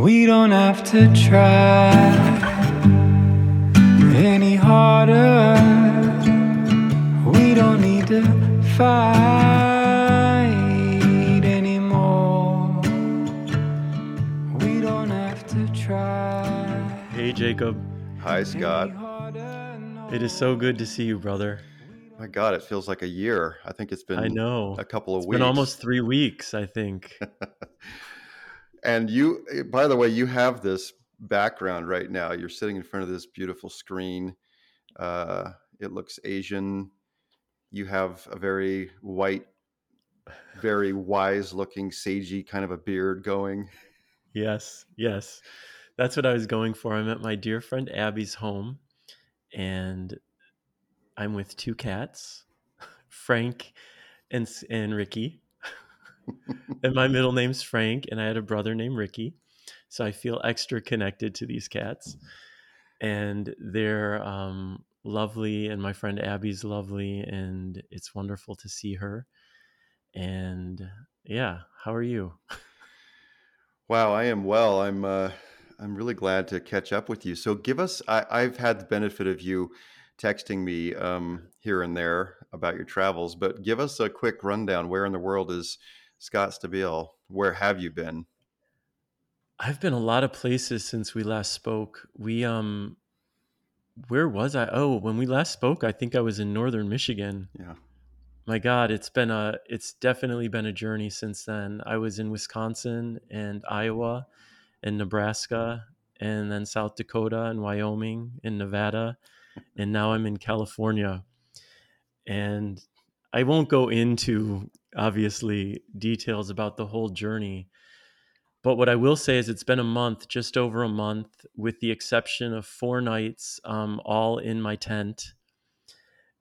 We don't have to try any harder. We don't need to fight anymore. We don't have to try. Hey, Jacob. Hi, Scott. It is so good to see you, brother. My God, it feels like a year. I think it's been I know. a couple of It's weeks. been almost three weeks, I think. and you, eh, by the way, you have this background right now. You're sitting in front of this beautiful screen. Uh, it looks Asian. You have a very white, very wise looking, sagey kind of a beard going. yes, yes. That's what I was going for. I'm at my dear friend Abby's home, and I'm with two cats, Frank and and Ricky. And my middle name's Frank, and I had a brother named Ricky, so I feel extra connected to these cats. And they're um, lovely, and my friend Abby's lovely, and it's wonderful to see her. And yeah, how are you? Wow, I am well. I'm uh, I'm really glad to catch up with you. So give us. I, I've had the benefit of you texting me um, here and there about your travels, but give us a quick rundown. Where in the world is Scott Stabile? Where have you been? I've been a lot of places since we last spoke. We um where was I? Oh, when we last spoke, I think I was in northern Michigan. Yeah. My god, it's been a it's definitely been a journey since then. I was in Wisconsin and Iowa and Nebraska and then South Dakota and Wyoming and Nevada and now I'm in California. And I won't go into obviously details about the whole journey. But what I will say is it's been a month, just over a month, with the exception of four nights, um, all in my tent,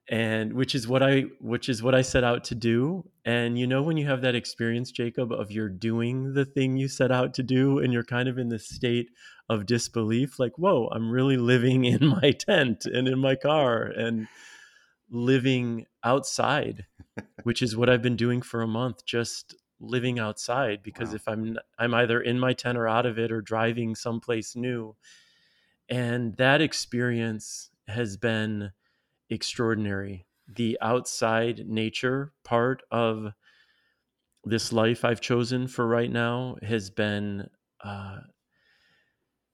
and which is what I which is what I set out to do. And you know when you have that experience, Jacob, of you're doing the thing you set out to do, and you're kind of in this state of disbelief, like, whoa, I'm really living in my tent and in my car and living outside, which is what I've been doing for a month, just living outside because Wow. if I'm I'm either in my tent or out of it or driving someplace new. And that experience has been extraordinary. The outside nature part of this life I've chosen for right now has been uh,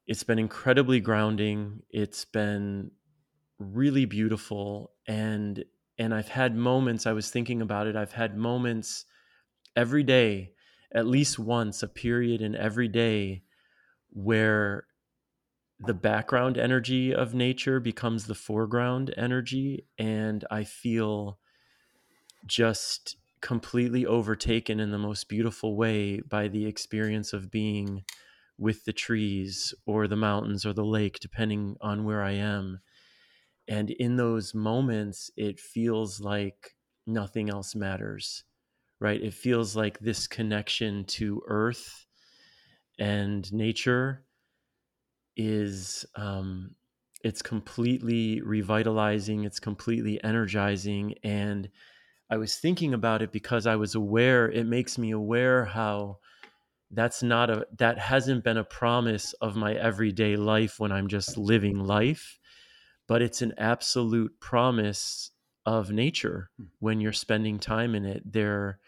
it's been incredibly grounding. It's been really beautiful and and I've had moments I was thinking about it. I've had moments every day, at least once, a period in every day where the background energy of nature becomes the foreground energy and I feel just completely overtaken in the most beautiful way by the experience of being with the trees or the mountains or the lake depending on where I am and in those moments it feels like nothing else matters right? It feels like this connection to earth and nature is um, it's completely revitalizing it's completely energizing and i was thinking about it because i was aware it makes me aware how that's not a that hasn't been a promise of my everyday life when i'm just living life but it's an absolute promise of nature hmm. when you're spending time in it. There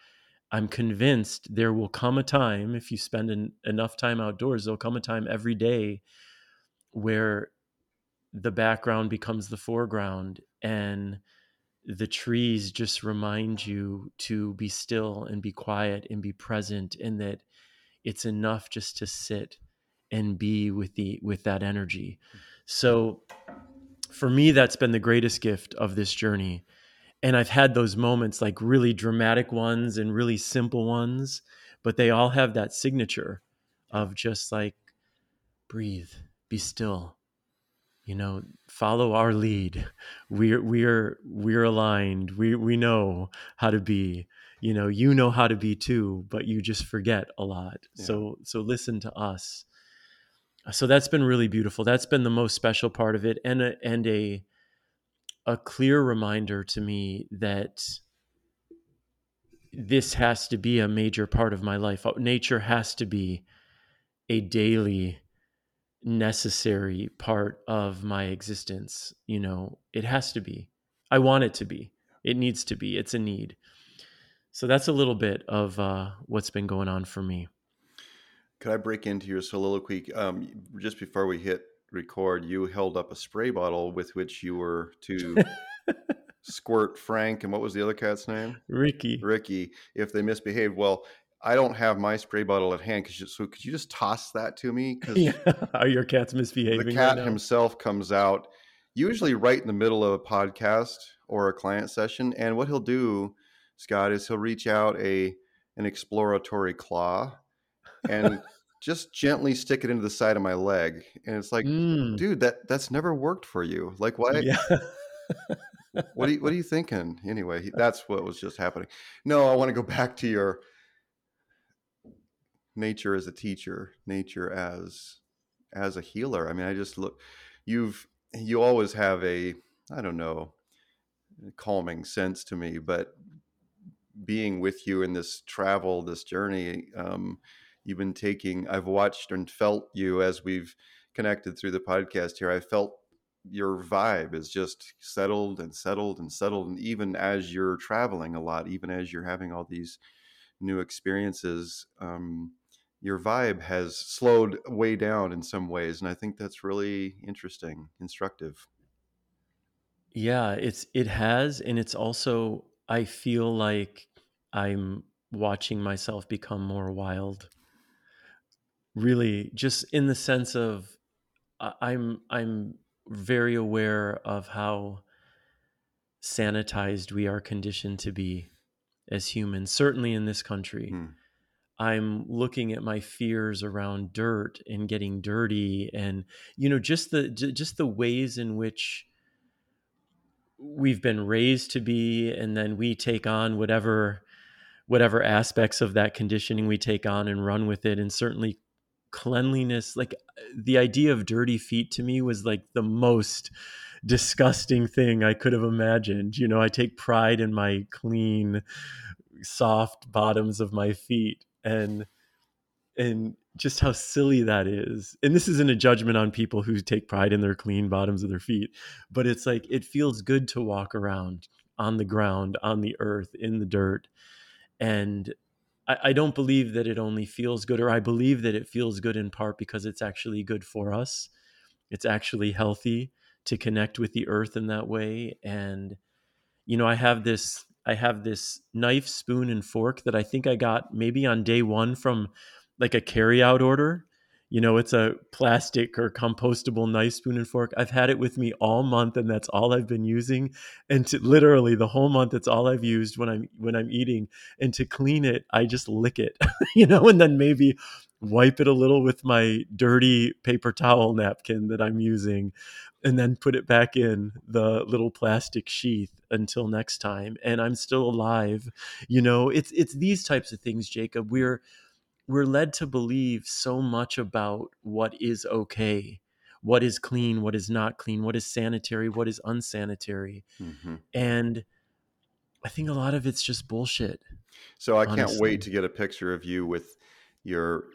i'm convinced there will come a time if you spend an, enough time outdoors there'll come a time every day where the background becomes the foreground and the trees just remind you to be still and be quiet and be present and that it's enough just to sit and be with the with that energy. Hmm. So for me that's been the greatest gift of this journey. And i've had those moments like really dramatic ones and really simple ones but they all have that signature of just like breathe be still you know follow our lead. We're we're we're aligned. We we know how to be you know you know how to be too but you just forget a lot. Yeah. so so listen to us so that's been really beautiful. That's been the most special part of it and a, and a a clear reminder to me that this has to be a major part of my life. Uh, Nature has to be a daily necessary part of my existence you know? It has to be. I want it to be. It needs to be. It's a need. So that's a little bit of uh, what's been going on for me Could I break into your soliloquy? Um, just before we hit record, you held up a spray bottle with which you were to squirt Frank and what was the other cat's name? ricky Ricky, if they misbehaved. Well, I don't have my spray bottle at hand. You, so could you just toss that to me? Because yeah are your cats misbehaving? the cat right himself comes out usually right in the middle of a podcast or a client session, and what he'll do, Scott, is he'll reach out a an exploratory claw and just gently stick it into the side of my leg, and it's like, Mm, dude, that that's never worked for you. Like, why? yeah What are you, what are you thinking? Anyway, that's what was just happening. No, I want to go back to your nature as a teacher, nature as as a healer. I mean, I just look you've you always have a I don't know calming sense to me, but being with you in this travel, this journey, um, you've been taking. I've watched and felt you as we've connected through the podcast here. I felt your vibe is just settled and settled and settled, and even as you're traveling a lot, even as you're having all these new experiences, um, your vibe has slowed way down in some ways, and I think that's really interesting, instructive. Yeah, it's it has, and it's also I feel like I'm watching myself become more wild. Really, just in the sense of I'm I'm very aware of how sanitized we are conditioned to be as humans, certainly in this country. Hmm. I'm looking at my fears around dirt and getting dirty and you know just the just the ways in which we've been raised to be and then we take on whatever whatever aspects of that conditioning we take on and run with it and certainly cleanliness like the idea of dirty feet to me was like the most disgusting thing I could have imagined. You know, I take pride in my clean soft bottoms of my feet and and just how silly that is. And this isn't a judgment on people who take pride in their clean bottoms of their feet, but it's like it feels good to walk around on the ground, on the earth, in the dirt. And I, don't believe that it only feels good, or I believe that it feels good in part because it's actually good for us. It's actually healthy to connect with the earth in that way. And, you know, I have this I have this knife, spoon, and fork that I think I got maybe on day one from like a carryout order. You know, it's a plastic or compostable knife, spoon, and fork. I've had it with me all month, and that's all I've been using. And to, literally, the whole month, it's all I've used when I'm when I'm eating. And to clean it, I just lick it, you know, and then maybe wipe it a little with my dirty paper towel napkin that I'm using, and then put it back in the little plastic sheath until next time. And I'm still alive. You know, it's it's these types of things, Jacob. We're we're led to believe so much about what is okay, what is clean, what is not clean, what is sanitary, what is unsanitary. hmm And I think a lot of it's just bullshit. So I can't wait to get a picture of you with your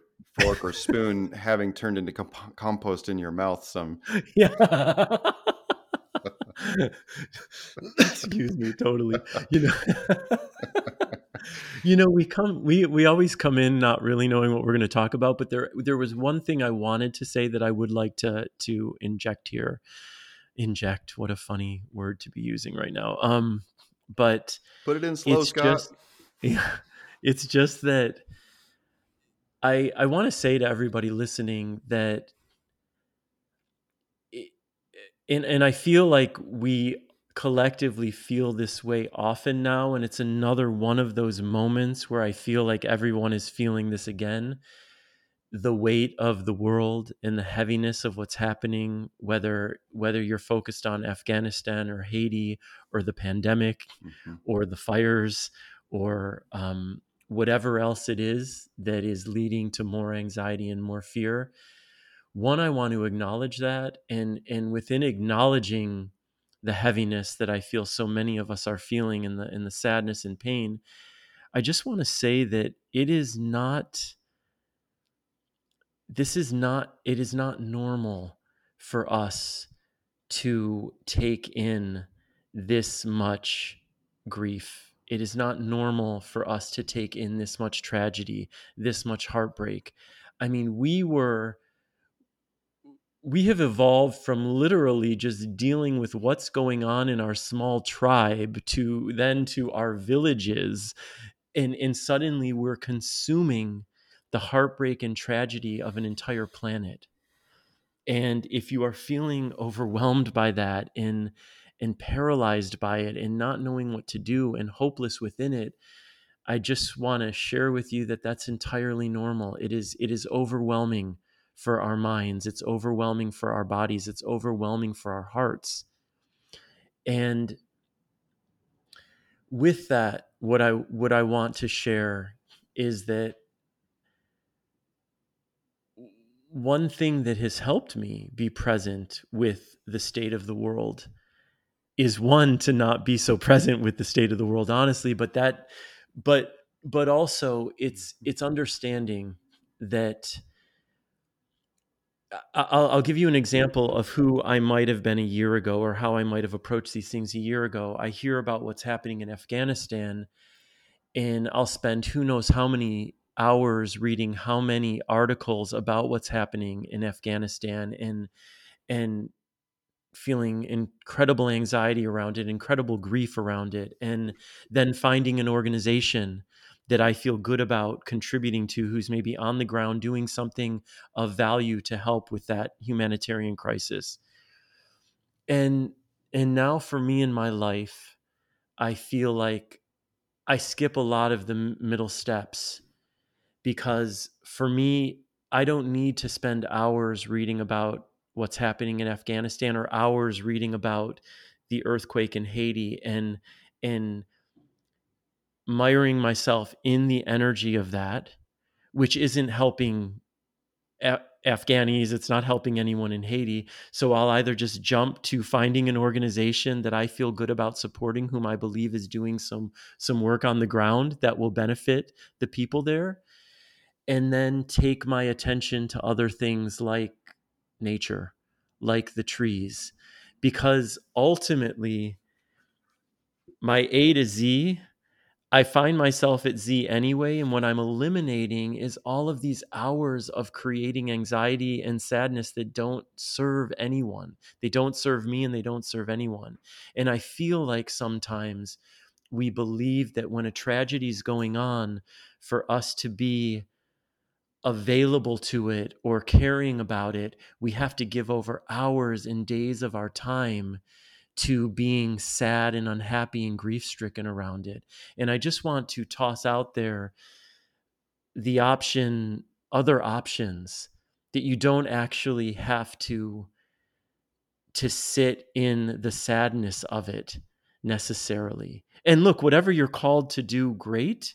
fork or spoon having turned into comp- compost in your mouth. Some Yeah. Excuse me, totally. You know. You know, we come we we always come in not really knowing what we're going to talk about, but there there was one thing I wanted to say that I would like to to inject here. Inject, what a funny word to be using right now. Um but put it in slow, it's Scott. just yeah, it's just that I I want to say to everybody listening that it- and and I feel like we collectively feel this way often now and it's another one of those moments where I feel like everyone is feeling this again the weight of the world and the heaviness of what's happening whether whether you're focused on Afghanistan or Haiti or the pandemic Mhm. or the fires or um, whatever else it is that is leading to more anxiety and more fear one i want to acknowledge that and and within acknowledging the heaviness that i feel so many of us are feeling in the in the sadness and pain i just want to say that it is not this is not it is not normal for us to take in this much grief. It is not normal for us to take in this much tragedy this much heartbreak. I mean we were we have evolved from literally just dealing with what's going on in our small tribe to then to our villages and and suddenly we're consuming the heartbreak and tragedy of an entire planet. And if you are feeling overwhelmed by that and and paralyzed by it and not knowing what to do and hopeless within it i just want to share with you that that's entirely normal. It is it is overwhelming for our minds it's overwhelming for our bodies it's overwhelming for our hearts. And with that what i what i want to share is that one thing that has helped me be present with the state of the world is one to not be so present with the state of the world honestly but that but but also it's it's understanding that I'll, I'll give you an example of who I might have been a year ago or how I might have approached these things a year ago. I hear about what's happening in Afghanistan, and I'll spend who knows how many hours reading how many articles about what's happening in Afghanistan and and feeling incredible anxiety around it, incredible grief around it, and then finding an organization that I feel good about contributing to who's maybe on the ground doing something of value to help with that humanitarian crisis. And and now for me in my life, I feel like I skip a lot of the middle steps because for me, I don't need to spend hours reading about what's happening in Afghanistan or hours reading about the earthquake in Haiti and and miring myself in the energy of that, which isn't helping a- Afghanis, it's not helping anyone in Haiti. So I'll either just jump to finding an organization that I feel good about supporting, whom I believe is doing some some work on the ground that will benefit the people there, and then take my attention to other things like nature, like the trees, because ultimately my A to Z I find myself at Z anyway. And what I'm eliminating is all of these hours of creating anxiety and sadness that don't serve anyone. They don't serve me and they don't serve anyone. And I feel like sometimes we believe that when a tragedy is going on, for us to be available to it or caring about it, we have to give over hours and days of our time to being sad and unhappy and grief stricken around it. And I just want to toss out there the option, other options that you don't actually have to to sit in the sadness of it necessarily. And look, whatever you're called to do, great.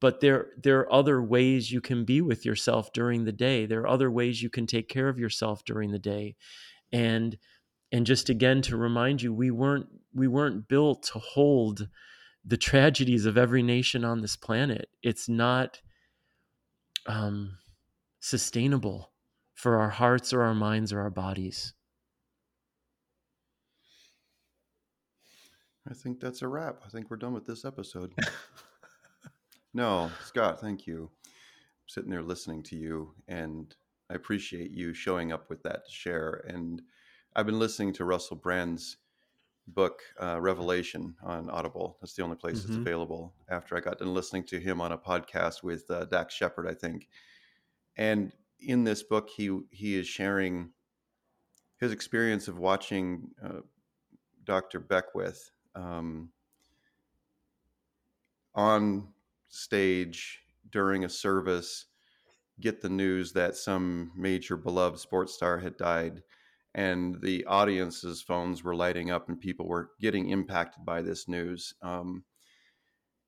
But there, there are other ways you can be with yourself during the day. There are other ways you can take care of yourself during the day. And and just again to remind you we weren't we weren't built to hold the tragedies of every nation on this planet it's not um, sustainable for our hearts or our minds or our bodies I think that's a wrap. I think we're done with this episode. no, Scott, thank you. I'm sitting there listening to you, and I appreciate you showing up with that to share. And I've been listening to Russell Brand's book, uh, Revelation, on Audible. That's the only place mm-hmm. it's available. After I got done listening to him on a podcast with uh, Dax Shepard, I think. And in this book, he he is sharing his experience of watching uh, Dr. Beckwith um, on stage during a service get the news that some major beloved sports star had died and the audience's phones were lighting up and people were getting impacted by this news. Um,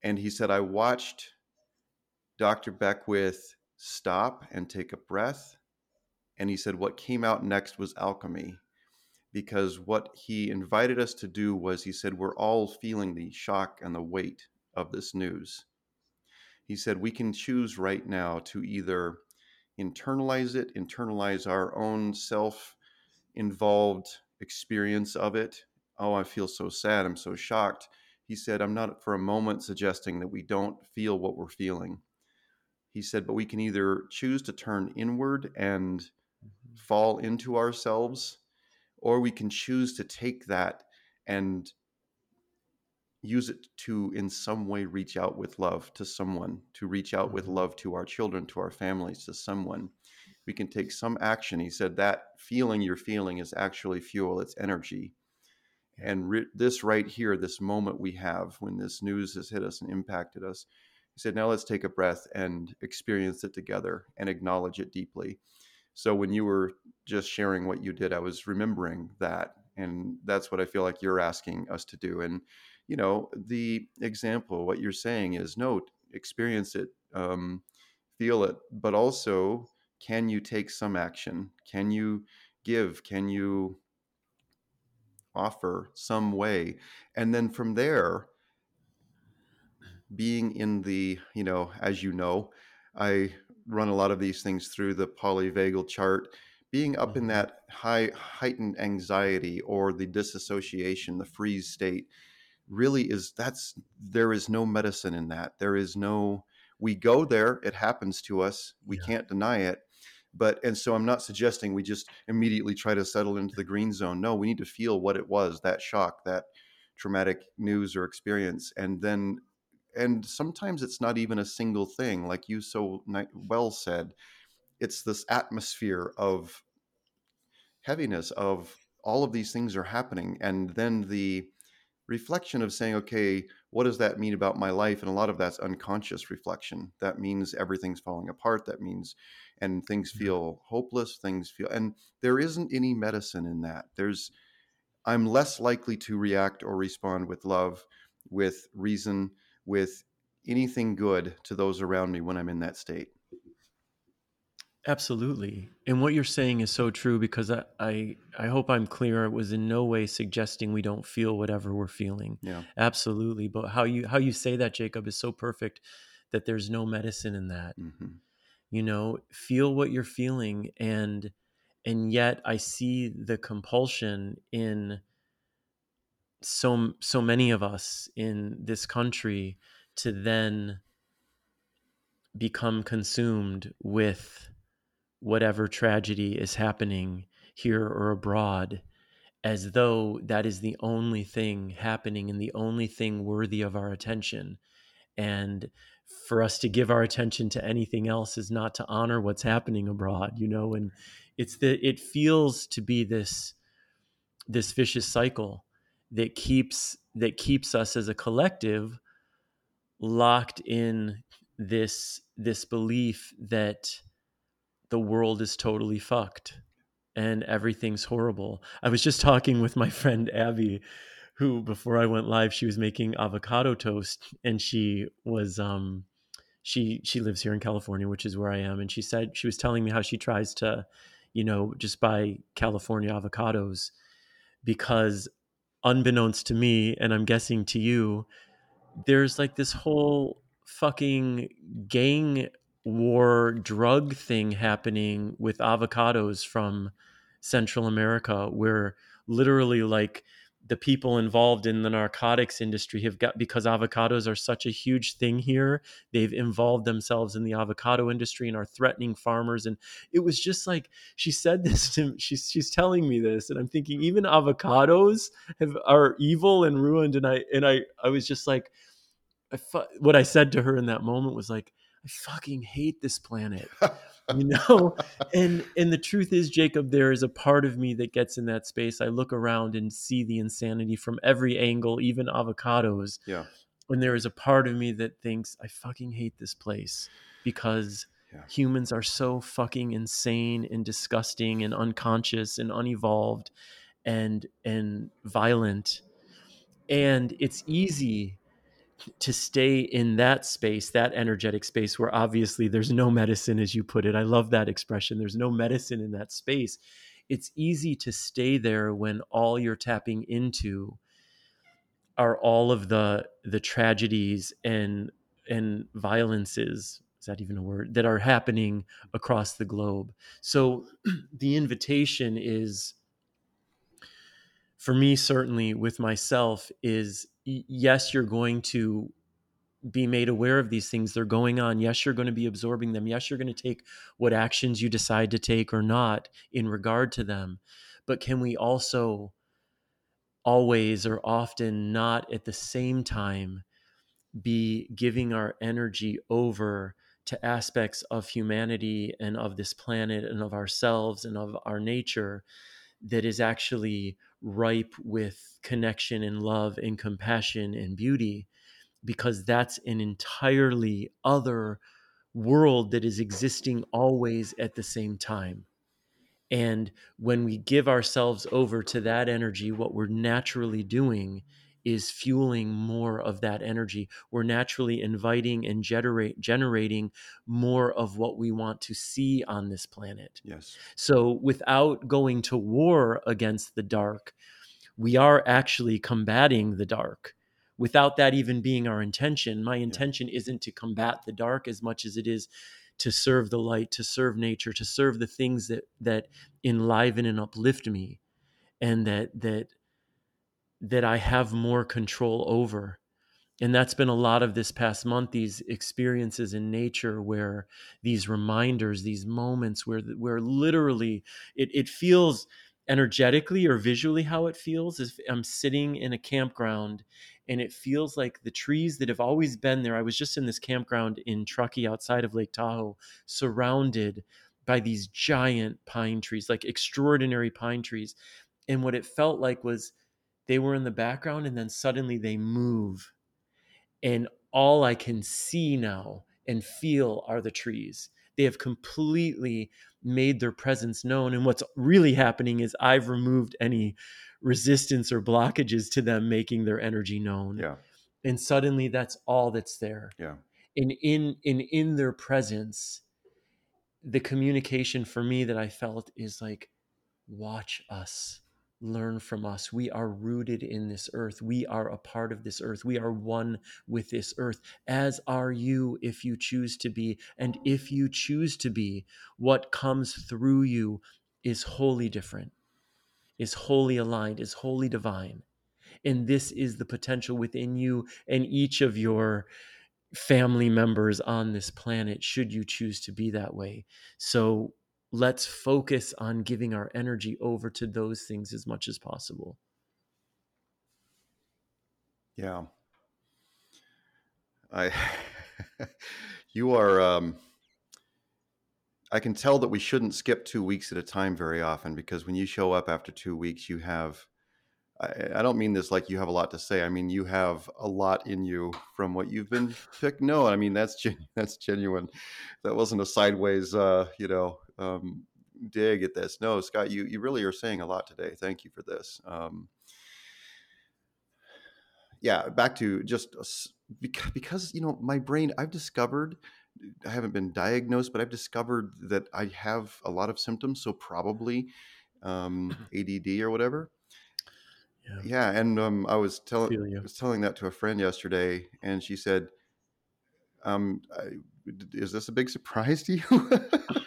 and he said, I watched Dr. Beckwith stop and take a breath. And he said, what came out next was alchemy. Because what he invited us to do was, he said, we're all feeling the shock and the weight of this news. He said, we can choose right now to either internalize it, internalize our own self involved experience of it. Oh, I feel so sad. I'm so shocked. He said, I'm not for a moment suggesting that we don't feel what we're feeling. He said, but we can either choose to turn inward and fall into ourselves, or we can choose to take that and use it to in some way reach out with love to someone to reach out with Mhm. love to our children to our families to someone we can take some action. He said that feeling you're feeling is actually fuel it's energy. And ri this right here this moment we have when this news has hit us and impacted us he said now let's take a breath and experience it together and acknowledge it deeply. So when you were just sharing what you did i was remembering that and that's what i feel like you're asking us to do. And you know the example what you're saying is no experience it um, feel it but also can you take some action? Can you give? Can you offer some way? And then from there being in the you know as you know i run a lot of these things through the polyvagal chart. Being up in Mhm. that high heightened anxiety or the disassociation the freeze state really is that's there is no medicine in that. There is no we go there it happens to us we Yeah. can't deny it but and so i'm not suggesting we just immediately try to settle into the green zone. No we need to feel what it was that shock that traumatic news or experience and then and sometimes it's not even a single thing like you so well said. It's this atmosphere of heaviness of all of these things are happening and then the reflection of saying okay what does that mean about my life? And a lot of that's unconscious reflection. That means everything's falling apart. That means and things Yeah. feel hopeless things feel and there isn't any medicine in that. There's i'm less likely to react or respond with love with reason with anything good to those around me when i'm in that state Absolutely. And what you're saying is so true because I, I I hope I'm clear. It was in no way suggesting we don't feel whatever we're feeling. yeah Absolutely. But how you how you say that, Jacob, is so perfect that there's no medicine in that. hmm You know, feel what you're feeling and and yet I see the compulsion in so so many of us in this country to then become consumed with whatever tragedy is happening here or abroad as though that is the only thing happening and the only thing worthy of our attention. And for us to give our attention to anything else is not to honor what's happening abroad you know and it's that it feels to be this this vicious cycle that keeps that keeps us as a collective locked in this this belief that the world is totally fucked and everything's horrible. I was just talking with my friend Abby who before I went live she was making avocado toast and she was um she she lives here in California which is where I am and she said she was telling me how she tries to you know just buy California avocados because unbeknownst to me and I'm guessing to you there's like this whole fucking gang war drug thing happening with avocados from Central America where literally like the people involved in the narcotics industry have got because avocados are such a huge thing here they've involved themselves in the avocado industry and are threatening farmers. And it was just like she said this to she's she's telling me this and I'm thinking even avocados have are evil and ruined. And I and I I was just like I what I said to her in that moment was like, I fucking hate this planet, you know. and and the truth is, Jacob, there is a part of me that gets in that space. I look around and see the insanity from every angle, even avocados. yeah And there is a part of me that thinks I fucking hate this place because Yeah. humans are so fucking insane and disgusting and unconscious and unevolved and and violent. And it's easy to stay in that space, that energetic space where obviously there's no medicine, as you put it. I love that expression. There's no medicine in that space. It's easy to stay there when all you're tapping into are all of the the tragedies and and violences is that even a word that are happening across the globe so the invitation is for me certainly with myself is yes you're going to be made aware of these things they're going on. Yes you're going to be absorbing them. Yes you're going to take what actions you decide to take or not in regard to them. But can we also always or often not at the same time be giving our energy over to aspects of humanity and of this planet and of ourselves and of our nature that is actually ripe with connection and love and compassion and beauty because that's an entirely other world that is existing always at the same time. And when we give ourselves over to that energy, what we're naturally doing is fueling more of that energy. We're naturally inviting and generate generating more of what we want to see on this planet. Yes. So without going to war against the dark, we are actually combating the dark without that even being our intention. My intention yeah. isn't to combat the dark as much as it is to serve the light, to serve nature, to serve the things that that enliven and uplift me and that that that I have more control over. And that's been a lot of this past month, these experiences in nature where these reminders, these moments where where literally it, it feels energetically or visually how it feels is I'm sitting in a campground and it feels like the trees that have always been there. I was just in this campground in Truckee outside of Lake Tahoe, surrounded by these giant pine trees, like extraordinary pine trees. And what it felt like was they were in the background and then suddenly they move. And all I can see now and feel are the trees. They have completely made their presence known. And what's really happening is I've removed any resistance or blockages to them making their energy known. Yeah. And suddenly that's all that's there. Yeah. And in in in their presence, the communication for me that I felt is like, watch us learn from us. We are rooted in this earth. We are a part of this earth. We are one with this earth, as are you if you choose to be. And if you choose to be, what comes through you is wholly different, is wholly aligned, is wholly divine. And this is the potential within you and each of your family members on this planet, should you choose to be that way. So let's focus on giving our energy over to those things as much as possible. Yeah. I you are um I can tell that we shouldn't skip 2 weeks at a time very often because when you show up after 2 weeks you have I, don't mean this like you have a lot to say. I mean you have a lot in you from what you've been picked. No, I mean that's gen- that's genuine. That wasn't a sideways, uh, you know, um, dig at this. No, Scott, you you really are saying a lot today. Thank you for this. Um, yeah, back to just because, because you know my brain. I've discovered. I haven't been diagnosed, but I've discovered that I have a lot of symptoms. So probably um, ADD or whatever. Yeah, yeah and um, I was telling was telling that to a friend yesterday, and she said, um, I, "Is this a big surprise to you?"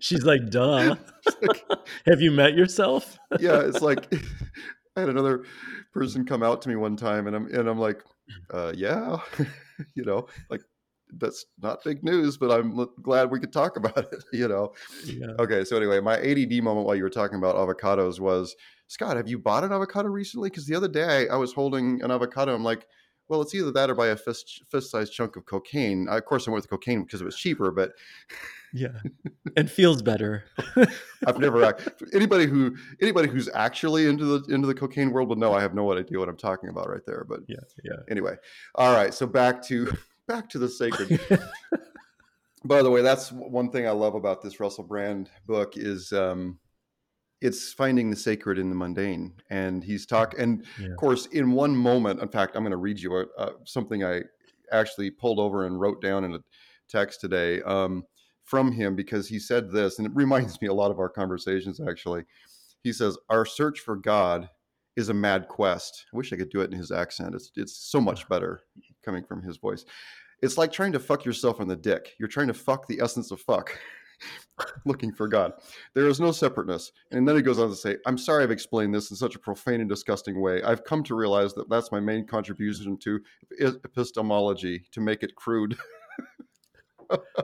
She's like, duh. like, Have you met yourself? yeah, it's like I had another person come out to me one time, and I'm and I'm like, uh, yeah, you know, like that's not big news, but I'm glad we could talk about it. You know. Yeah. Okay, so anyway, my ADD moment while you were talking about avocados was Scott. Have you bought an avocado recently? Because the other day I, I was holding an avocado. I'm like well, it's either that or buy a fist fist sized chunk of cocaine. Of course, I went with cocaine because it was cheaper, but yeah, and feels better. I've never anybody who anybody who's actually into the into the cocaine world will know I have no idea what I'm talking about right there. But yeah, yeah. Anyway, all right. So back to back to the sacred. By the way, that's one thing I love about this Russell Brand book is um, it's finding the sacred in the mundane and he's talk and yeah. of course in one moment in fact i'm going to read you a, uh, something i actually pulled over and wrote down in a text today um, from him because he said this and it reminds me a lot of our conversations actually. He says our search for god is a mad quest. I wish i could do it in his accent. It's, it's so much better coming from his voice. It's like trying to fuck yourself in the dick. You're trying to fuck the essence of fuck, looking for God. There is no separateness. And then he goes on to say, I'm sorry I've explained this in such a profane and disgusting way. I've come to realize that that's my main contribution to epistemology, to make it crude.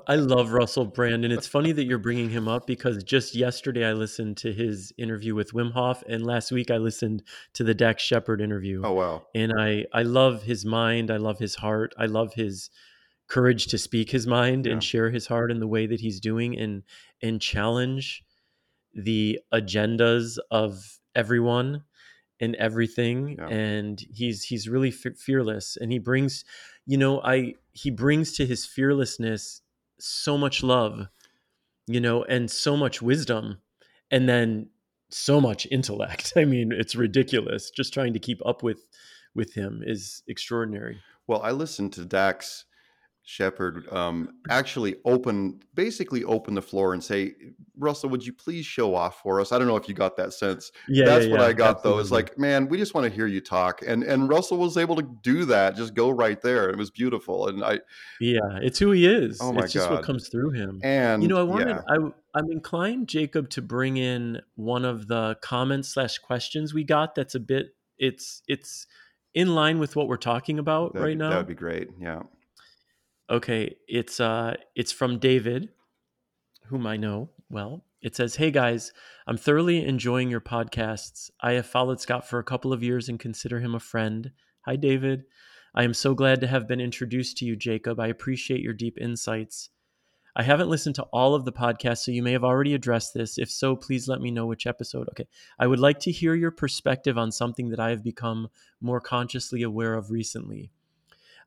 I love Russell Brand, and it's funny that you're bringing him up because just yesterday I listened to his interview with Wim Hof, and last week I listened to the Dax Shepard interview. Oh wow! And I I love his mind, I love his heart, I love his courage to speak his mind Yeah. and share his heart in the way that he's doing, and and challenge the agendas of everyone and everything Yeah. and he's he's really fe- fearless and he brings you know i he brings to his fearlessness so much love you know and so much wisdom and then so much intellect i mean it's ridiculous just trying to keep up with with him is extraordinary Well, I listened to Dax Shepard um, actually open, basically open the floor and say, Russell, would you please show off for us? I don't know if you got that sense. yeah That's yeah, what yeah, I got though. Is like, man, we just want to hear you talk, and and Russell was able to do that. Just go right there. It was beautiful, and I yeah it's who he is Oh my it's just what comes through him and you know, I wanted, yeah, I, I'm inclined, Jacob, to bring in one of the comments slash questions we got. That's a bit, it's, it's in line with what we're talking about that'd, right be- that would be great. Yeah. Okay, it's uh, it's from David, whom I know well. It says, "Hey guys, I'm thoroughly enjoying your podcasts. I have followed Scott for a couple of years and consider him a friend. Hi, David. I am so glad to have been introduced to you, Jacob. I appreciate your deep insights. I haven't listened to all of the podcasts, so you may have already addressed this. If so, please let me know which episode. Okay. I would like to hear your perspective on something that I have become more consciously aware of recently.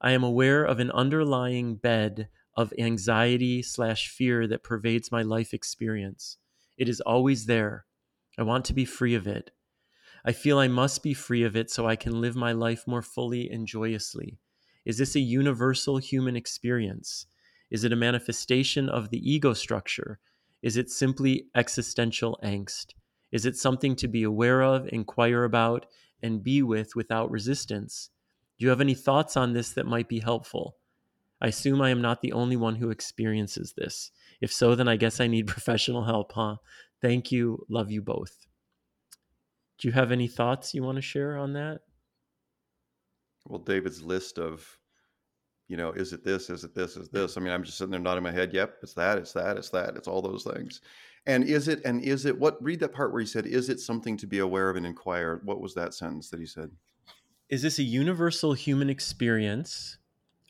I am aware of an underlying bed of anxiety slash fear that pervades my life experience. It is always there. I want to be free of it. I feel I must be free of it so I can live my life more fully and joyously. Is this a universal human experience? Is it a manifestation of the ego structure? Is it simply existential angst? Is it something to be aware of, inquire about, and be with without resistance? Do you have any thoughts on this that might be helpful? I assume I am not the only one who experiences this. If so, then I guess I need professional help, huh? Thank you. Love you both. Do you have any thoughts you want to share on that? Well, David's list of, you know, is it this? Is it this? Is this? I mean, I'm just sitting there nodding my head. Yep, it's that. It's that. It's that. It's all those things. And is it? And is it? What? Read that part where he said, "Is it something to be aware of and inquire?" What was that sentence that he said? Is this a universal human experience?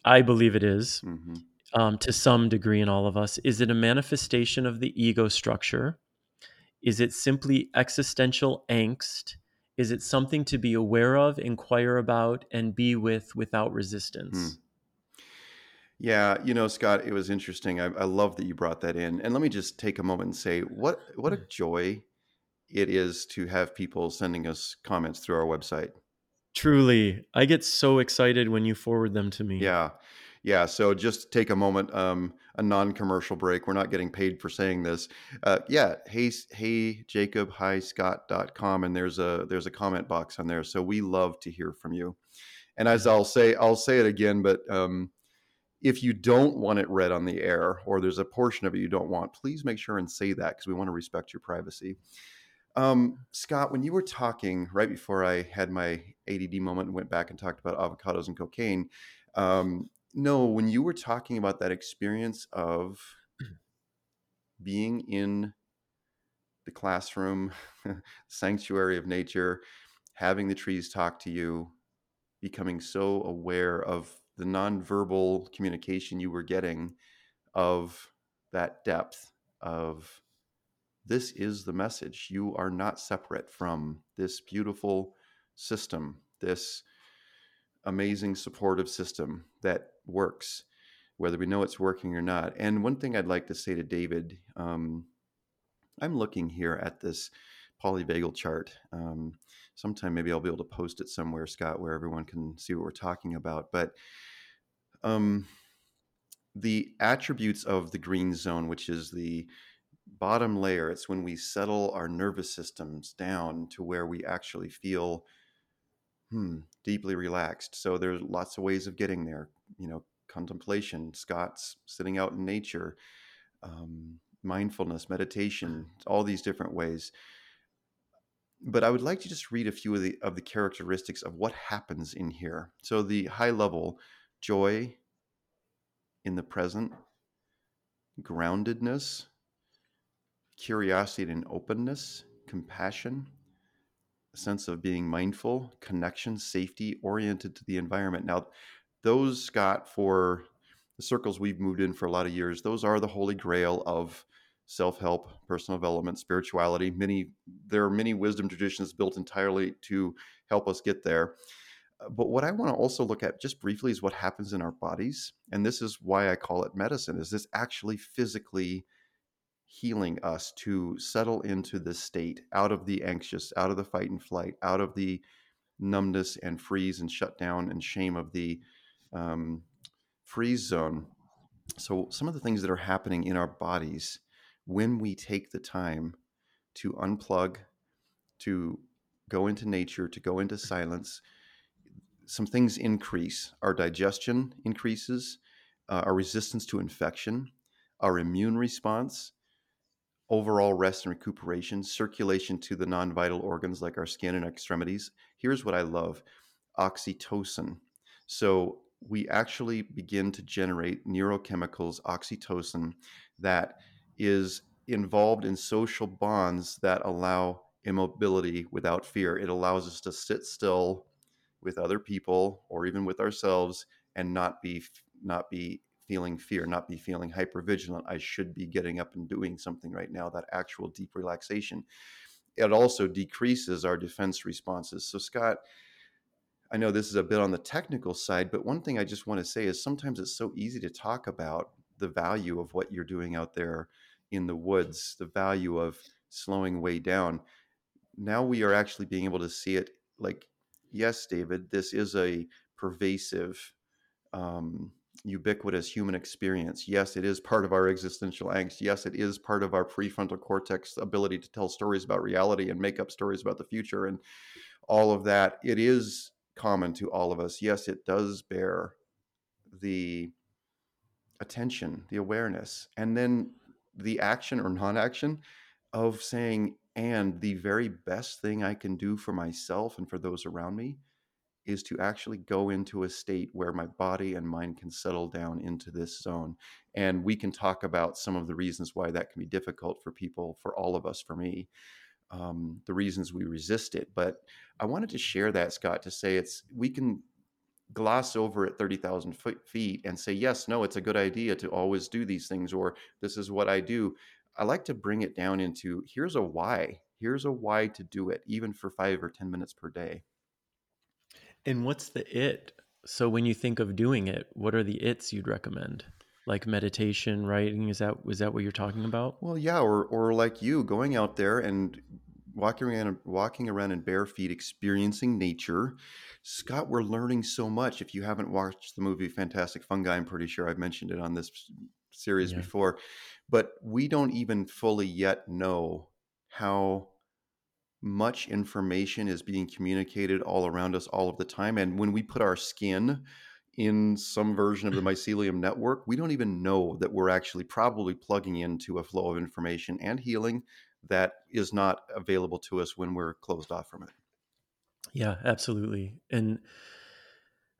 I believe it is, hmm um, to some degree in all of us. Is it a manifestation of the ego structure? Is it simply existential angst? Is it something to be aware of, inquire about, and be with without resistance? Yeah, you know, Scott, it was interesting. I, I love that you brought that in. And let me just take a moment and say, what what a joy it is to have people sending us comments through our website. Truly, I get so excited when you forward them to me. Yeah. Yeah. So just take a moment, um, a non-commercial break. We're not getting paid for saying this. Uh, yeah. Hey, hey, Jacob, hi, Scott.com. And there's a, there's a comment box on there. So we love to hear from you. And as I'll say, I'll say it again, but, um, if you don't want it read on the air or there's a portion of it you don't want, please make sure and say that because we want to respect your privacy. Um, Scott, when you were talking right before I had my ADD moment and went back and talked about avocados and cocaine, um, no, when you were talking about that experience of being in the classroom, sanctuary of nature, having the trees talk to you, becoming so aware of the nonverbal communication you were getting of that depth of this is the message. You are not separate from this beautiful system, this amazing supportive system that works, whether we know it's working or not. And one thing I'd like to say to David, um, I'm looking here at this polyvagal chart. Um, sometime maybe I'll be able to post it somewhere, Scott, where everyone can see what we're talking about. But um, the attributes of the green zone, which is the bottom layer, it's when we settle our nervous systems down to where we actually feel hmm, deeply relaxed. So there's lots of ways of getting there. You know, contemplation, Scott's sitting out in nature, um, mindfulness, meditation, all these different ways. But I would like to just read a few of the of the characteristics of what happens in here. So the high level joy in the present, groundedness, curiosity and openness, compassion, a sense of being mindful, connection, safety, oriented to the environment. Now, those, Scott, for the circles we've moved in for a lot of years, those are the holy grail of self-help, personal development, spirituality. Many there are many wisdom traditions built entirely to help us get there. Uh, but what I want to also look at just briefly is what happens in our bodies, and this is why I call it medicine. Is this actually physically healing us to settle into this state, out of the anxious, out of the fight and flight, out of the numbness and freeze and shut down and shame of the um, freeze zone. So, some of the things that are happening in our bodies when we take the time to unplug, to go into nature, to go into silence, some things increase. Our digestion increases, uh, our resistance to infection, our immune response, overall rest and recuperation, circulation to the non vital organs like our skin and extremities. Here's what I love oxytocin. So we actually begin to generate neurochemicals, oxytocin, that is involved in social bonds that allow immobility without fear. It allows us to sit still with other people or even with ourselves and not be not be feeling fear, not be feeling hyper vigilant. I should be getting up and doing something right now, that actual deep relaxation. It also decreases our defense responses. So, Scott, I know this is a bit on the technical side, but one thing I just want to say is sometimes it's so easy to talk about the value of what you're doing out there in the woods, the value of slowing way down. Now we are actually being able to see it like, yes, David, this is a pervasive um, ubiquitous human experience. Yes, it is part of our existential angst. Yes, it is part of our prefrontal cortex ability to tell stories about reality and make up stories about the future and all of that. It is common to all of us. Yes, it does bear the attention, the awareness, and then the action or non action of saying, and the very best thing I can do for myself and for those around me is to actually go into a state where my body and mind can settle down into this zone. And we can talk about some of the reasons why that can be difficult for people, for all of us, for me, um, the reasons we resist it. But I wanted to share that, Scott, to say it's we can gloss over at 30,000 feet and say, yes, no, it's a good idea to always do these things, or this is what I do. I like to bring it down into here's a why. Here's a why to do it, even for five or 10 minutes per day. And what's the it? So when you think of doing it, what are the its you'd recommend? Like meditation, writing, is that is that what you're talking about? Well, yeah, or or like you going out there and walking around walking around in bare feet experiencing nature. Scott, we're learning so much. If you haven't watched the movie Fantastic Fungi, I'm pretty sure I've mentioned it on this series yeah. before, but we don't even fully yet know how much information is being communicated all around us all of the time. And when we put our skin in some version of the mycelium network, we don't even know that we're actually probably plugging into a flow of information and healing that is not available to us when we're closed off from it. Yeah, absolutely. And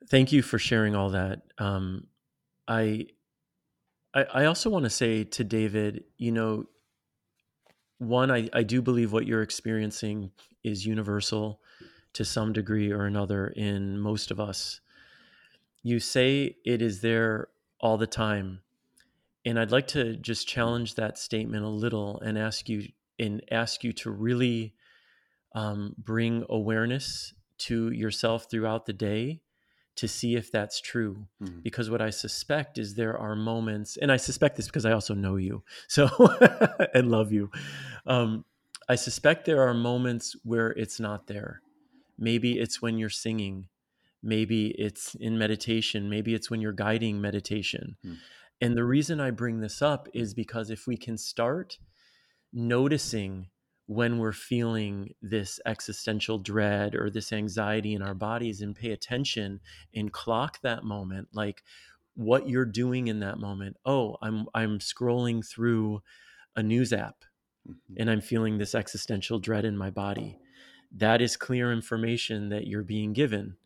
thank you for sharing all that. Um, I, I, I also want to say to David, you know, one, I, I do believe what you're experiencing is universal to some degree or another in most of us. You say it is there all the time. And I'd like to just challenge that statement a little and ask you and ask you to really um, bring awareness to yourself throughout the day to see if that's true. Mm-hmm. Because what I suspect is there are moments, and I suspect this because I also know you, so and love you. Um, I suspect there are moments where it's not there. Maybe it's when you're singing, maybe it's in meditation, maybe it's when you're guiding meditation. Mm-hmm. And the reason I bring this up is because if we can start noticing when we're feeling this existential dread or this anxiety in our bodies and pay attention and clock that moment like what you're doing in that moment. Oh, I'm I'm scrolling through a news app Mhm. and I'm feeling this existential dread in my body. That is clear information that you're being given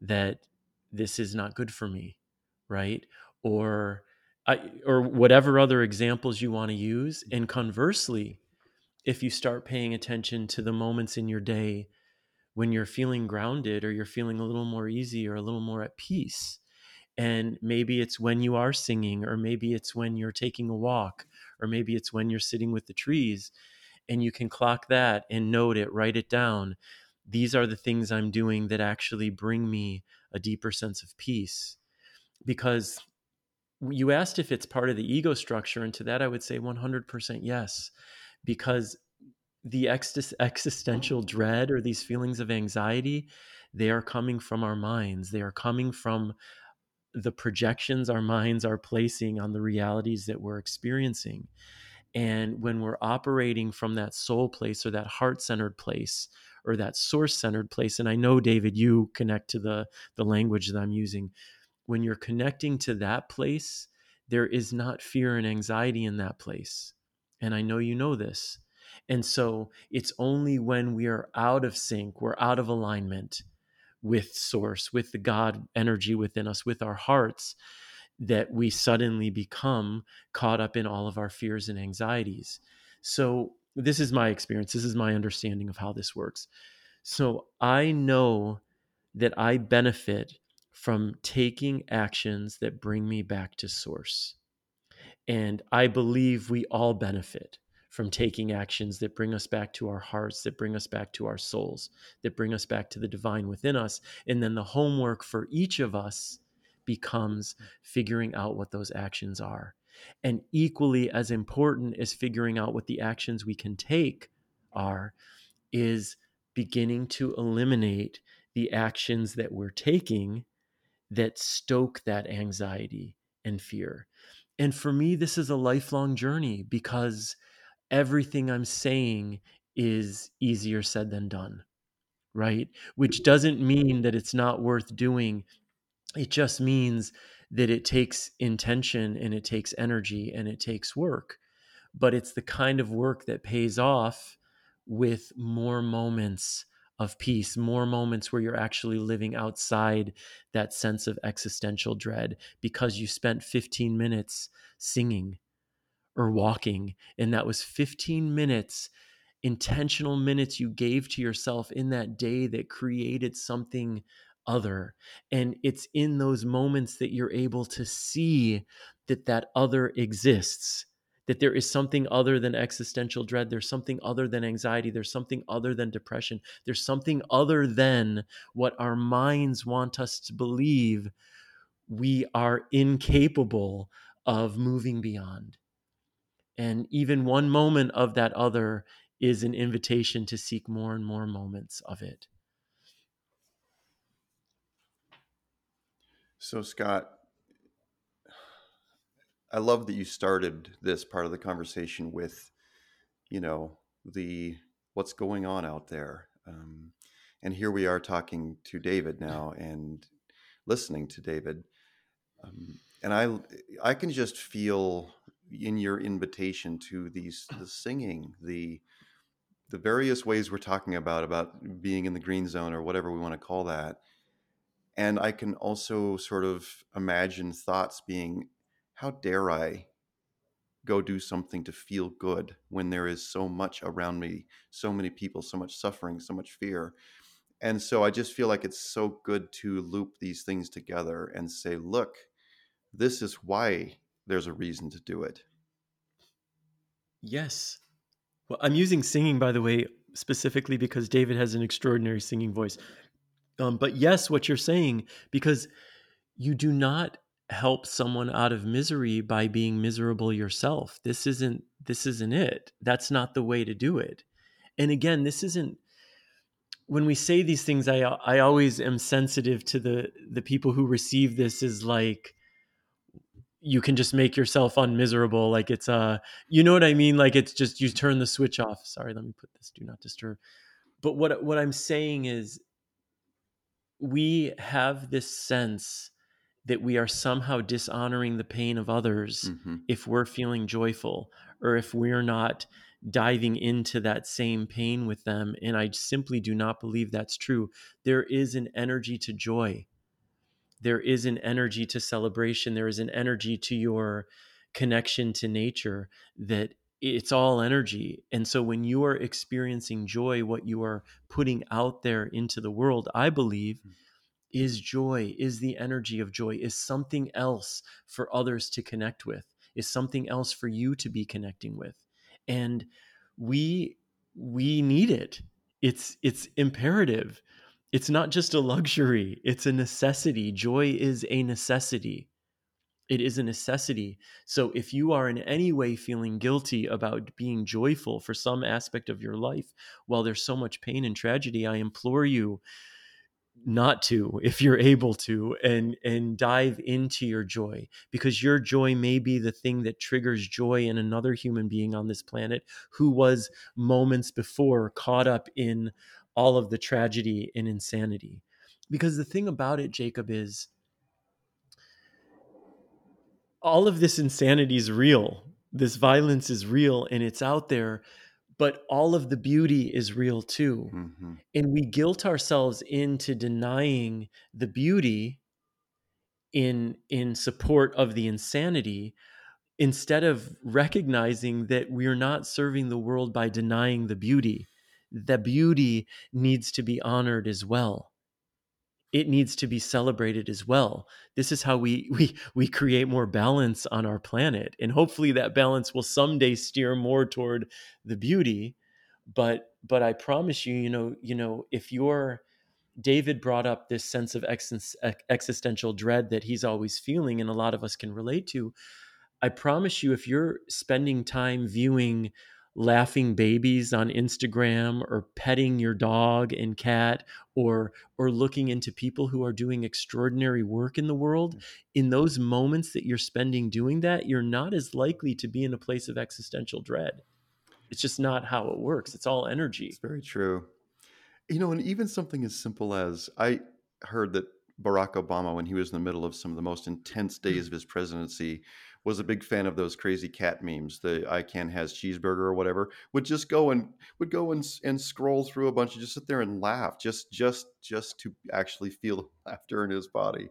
that this is not good for me, right? Or I, or whatever other examples you want to use. And conversely, if you start paying attention to the moments in your day when you're feeling grounded or you're feeling a little more easy or a little more at peace, and maybe it's when you are singing, or maybe it's when you're taking a walk, or maybe it's when you're sitting with the trees, and you can clock that and note it, write it down. These are the things I'm doing that actually bring me a deeper sense of peace. Because you asked if it's part of the ego structure, and to that I would say 100% yes, because the ex- mm. existential dread or these feelings of anxiety, they are coming from our minds. They are coming from the projections our minds are placing on the realities that we're experiencing. And when we're operating from that soul place or that heart centered place or that source centered place, and I know, David, you connect to the, the language that I'm using. When you're connecting to that place, there is not fear and anxiety in that place. And I know you know this. And so it's only when we are out of sync, we're out of alignment with source, with the God energy within us, with our hearts, that we suddenly become caught up in all of our fears and anxieties. So, this is my experience. This is my understanding of how this works. So, I know that I benefit from taking actions that bring me back to source. And I believe we all benefit from taking actions that bring us back to our hearts, that bring us back to our souls, that bring us back to the divine within us. And then the homework for each of us becomes figuring out what those actions are. And equally as important as figuring out what the actions we can take are, is beginning to eliminate the actions that we're taking that stoke that anxiety and fear. And for me, this is a lifelong journey because everything I'm saying is easier said than done, right? Which doesn't mean that it's not worth doing. It just means that it takes intention and it takes energy and it takes work. But it's the kind of work that pays off with more moments of peace, more moments where you're actually living outside that sense of existential dread because you spent 15 minutes singing or walking. And that was 15 minutes, intentional minutes you gave to yourself in that day that created something other. And it's in those moments that you're able to see that that other exists. That there is something other than existential dread. There's something other than anxiety. There's something other than depression. There's something other than what our minds want us to believe we are incapable of moving beyond. And even one moment of that other is an invitation to seek more and more moments of it. So, Scott, I love that you started this part of the conversation with, you know, the what's going on out there. Um, and here we are talking to David now and listening to David. Um, and I, I can just feel in your invitation to these, the singing, the, the various ways we're talking about, about being in the green zone or whatever we want to call that. And I can also sort of imagine thoughts being, how dare I go do something to feel good when there is so much around me, so many people, so much suffering, so much fear. And so I just feel like it's so good to loop these things together and say, look, this is why there's a reason to do it. Yes. Well, I'm using singing, by the way, specifically because David has an extraordinary singing voice. Um, but yes, what you're saying, because you do not help someone out of misery by being miserable yourself. This isn't this isn't it. That's not the way to do it. And again, this isn't when we say these things I I always am sensitive to the the people who receive this is like you can just make yourself unmiserable like it's uh you know what I mean like it's just you turn the switch off. Sorry, let me put this do not disturb. But what what I'm saying is we have this sense that we are somehow dishonoring the pain of others hmm if we're feeling joyful or if we're not diving into that same pain with them. And I simply do not believe that's true. There is an energy to joy, there is an energy to celebration, there is an energy to your connection to nature that it's all energy. And so when you are experiencing joy, what you are putting out there into the world, I believe, is joy, is the energy of joy, is something else for others to connect with, is something else for you to be connecting with. And we we need it. It's it's imperative. It's not just a luxury, it's a necessity. Joy is a necessity. It is a necessity. So if you are in any way feeling guilty about being joyful for some aspect of your life while there's so much pain and tragedy, I implore you not to if you're able to and and dive into your joy because your joy may be the thing that triggers joy in another human being on this planet who was moments before caught up in all of the tragedy and insanity. Because the thing about it jacob is all of this insanity is real. This violence is real and it's out there but all of the beauty is real too. Hmm and we guilt ourselves into denying the beauty in in support of the insanity instead of recognizing that we're not serving the world by denying the beauty. The beauty needs to be honored as well it needs to be celebrated as well. This is how we we we create more balance on our planet and hopefully that balance will someday steer more toward the beauty but but i promise you you know you know if you're david brought up this sense of ex- existential dread that he's always feeling and a lot of us can relate to i promise you if you're spending time viewing laughing babies on instagram or petting your dog and cat or or looking into people who are doing extraordinary work in the world mm. in those moments that you're spending doing that you're not as likely to be in a place of existential dread. It's just not how it works. It's all energy. It's very true. You know, and even something as simple as I heard that Barack Obama, when he was in the middle of some of the most intense days mm. of his presidency, was a big fan of those crazy cat memes. The I can has Cheezburger or whatever would just go and would go and and scroll through a bunch and just sit there and laugh, just just just to actually feel the laughter in his body,